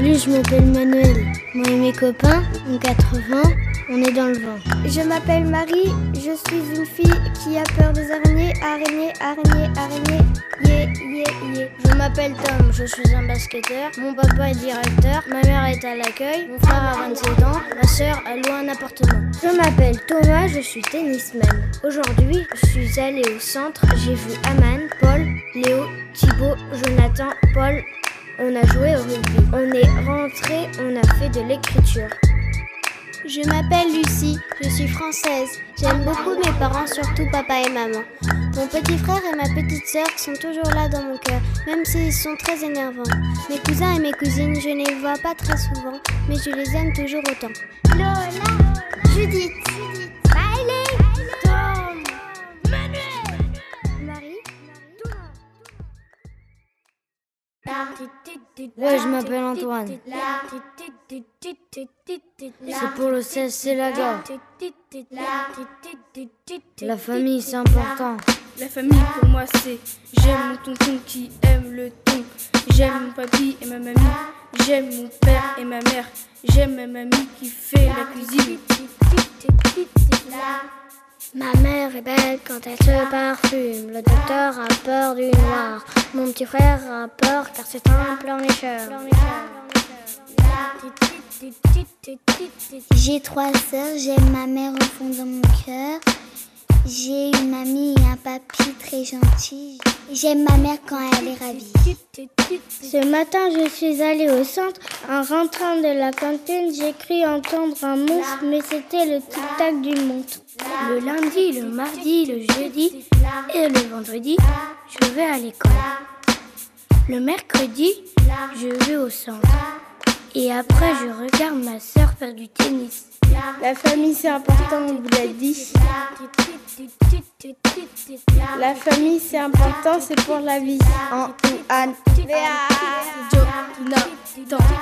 Salut, je m'appelle Manuel. Moi et mes copains, on 80, on est dans le vent. Je m'appelle Marie, je suis une fille qui a peur des araignées, araignées, araignées, araignées. Yeah, yeah, yeah. Je m'appelle Tom, je suis un basketteur. Mon papa est directeur, ma mère est à l'accueil, mon frère a 27 ans, ma soeur a loué un appartement. Je m'appelle Thomas, je suis tennisman. Aujourd'hui, je suis allée au centre, j'ai vu Aman, Paul, Léo, Thibaut, Jonathan, Paul, on a joué au rugby. On est rentré, on a fait de l'écriture. Je m'appelle Lucie, je suis française. J'aime beaucoup mes parents, surtout papa et maman. Mon petit frère et ma petite sœur sont toujours là dans mon cœur, même s'ils sont très énervants. Mes cousins et mes cousines, je ne les vois pas très souvent, mais je les aime toujours autant. Lola, Judith, Maëlé, Tom, Manuel, Marie, Ouais, je m'appelle Antoine. C'est pour le CSC Laga. La famille, c'est important. La famille, pour moi, c'est j'aime mon tonton qui aime le thon. J'aime mon papy et ma mamie. J'aime mon père et ma mère. J'aime ma mamie qui fait la cuisine. Ma mère est belle quand elle se parfume. Le docteur a peur du noir. Mon petit frère a peur car c'est un pleurnicheur. J'ai trois sœurs, j'aime ma mère au fond de mon cœur. J'ai une mamie et un papy très gentils. J'aime ma mère quand elle est ravie. Ce matin, je suis allée au centre. En rentrant de la cantine, j'ai cru entendre un monstre, mais c'était le tic-tac du montre. Le lundi, le mardi, le jeudi et le vendredi, je vais à l'école. Le mercredi, je vais au centre. Et après, je regarde ma sœur faire du tennis. La famille, c'est important, on vous l'a dit. La famille, c'est important, c'est pour la vie. Jonathan,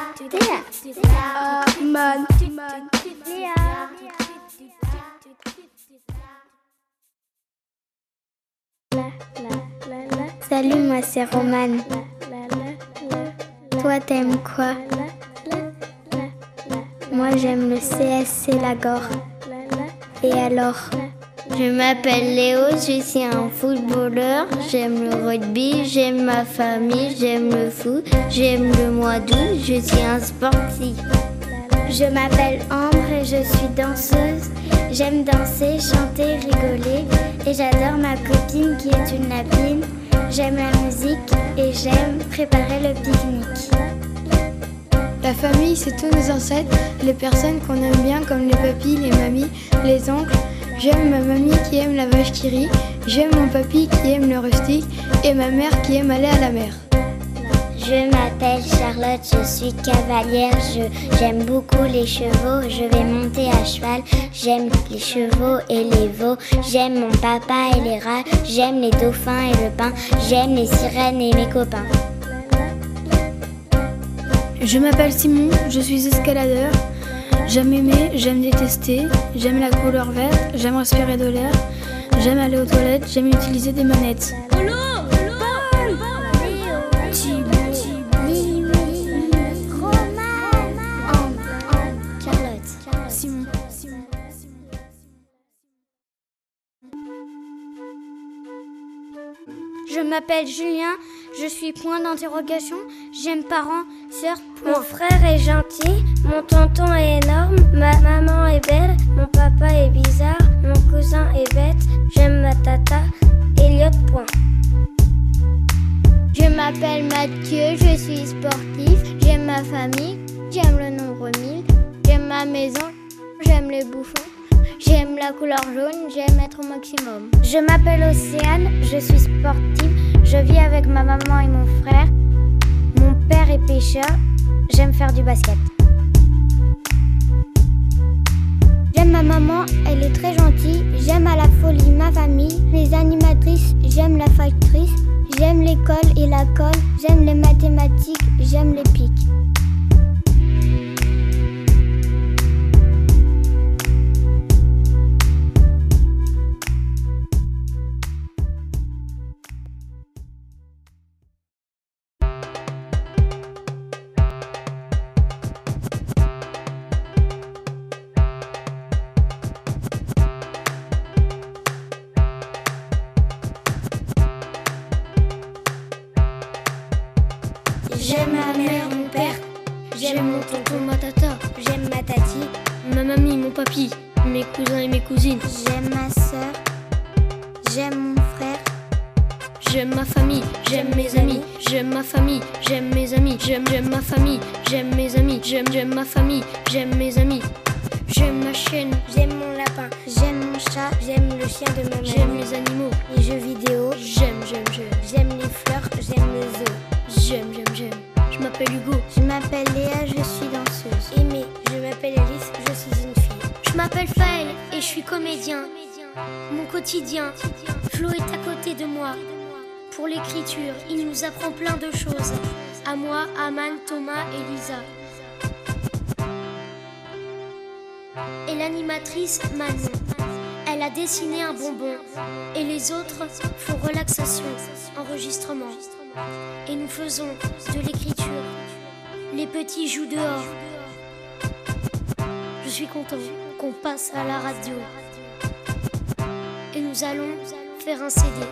Aman, Léa. Salut, moi c'est Romane. Toi, t'aimes quoi? Moi, j'aime le CSC Lagore. Et alors? Je m'appelle Léo, je suis un footballeur. J'aime le rugby, j'aime ma famille, j'aime le foot, j'aime le mois d'août, je suis un sportif. Je m'appelle Ambre et je suis danseuse. J'aime danser, chanter, rigoler. Et j'adore ma copine qui est une lapine. J'aime la musique et j'aime préparer le pique-nique. La famille, c'est tous nos ancêtres, les personnes qu'on aime bien comme les papis, les mamies, les oncles. J'aime ma mamie qui aime la vache qui rit, j'aime mon papy qui aime le rustique. Et ma mère qui aime aller à la mer. Je m'appelle Charlotte, je suis cavalière, j'aime beaucoup les chevaux, je vais monter à cheval, j'aime les chevaux et les veaux, j'aime mon papa et les rats, j'aime les dauphins et le pain, j'aime les sirènes et mes copains. Je m'appelle Simon, je suis escaladeur. J'aime aimer, j'aime détester, j'aime la couleur verte, j'aime respirer de l'air, j'aime aller aux toilettes, j'aime utiliser des manettes. Je m'appelle Julien, je suis point d'interrogation. J'aime parents, sœurs, Mon frère est gentil, mon tonton est énorme, ma maman est belle, mon papa est bizarre, mon cousin est bête, j'aime ma tata, Elliot point. Je m'appelle Mathieu, je suis sportif, j'aime ma famille, j'aime le nombre 1000, j'aime ma maison, j'aime les bouffons, j'aime la couleur jaune, j'aime être au maximum. Je m'appelle Océane, je suis sportive, je vis avec ma maman et mon frère. Mon père est pêcheur, j'aime faire du basket. J'aime ma maman, elle est très gentille, j'aime à la folie ma famille, mes animatrices, j'aime la factrice, j'aime l'école et la colle, j'aime les mathématiques, j'aime les pics. Papy, mes cousins et mes cousines. j'aime ma soeur, j'aime mon frère, J'aime ma famille, j'aime mes amis, j'aime ma famille, j'aime mes amis, j'aime j'aime ma famille, j'aime mes amis, j'aime j'aime ma famille, j'aime mes amis. J'aime ma chaîne, j'aime mon lapin, j'aime mon chat, j'aime le chien de ma j'aime mère, les animaux, les jeux vidéo, j'aime j'aime j'aime, j'aime les fleurs, j'aime le zoo. j'aime j'aime j'aime. Je m'appelle Hugo, Je m'appelle Léa, je suis danseuse. Aimé, je m'appelle Alice, je suis une fille. Je m'appelle Faël et je suis comédien. Mon quotidien, Flo est à côté de moi. Pour l'écriture, il nous apprend plein de choses. À moi, Aman, Thomas et Lisa. Et l'animatrice Manon. Elle a dessiné un bonbon. Et les autres font relaxation, enregistrement. Et nous faisons de l'écriture. Les petits jouent dehors. Je suis content qu'on passe à la radio. Et nous allons faire un CD.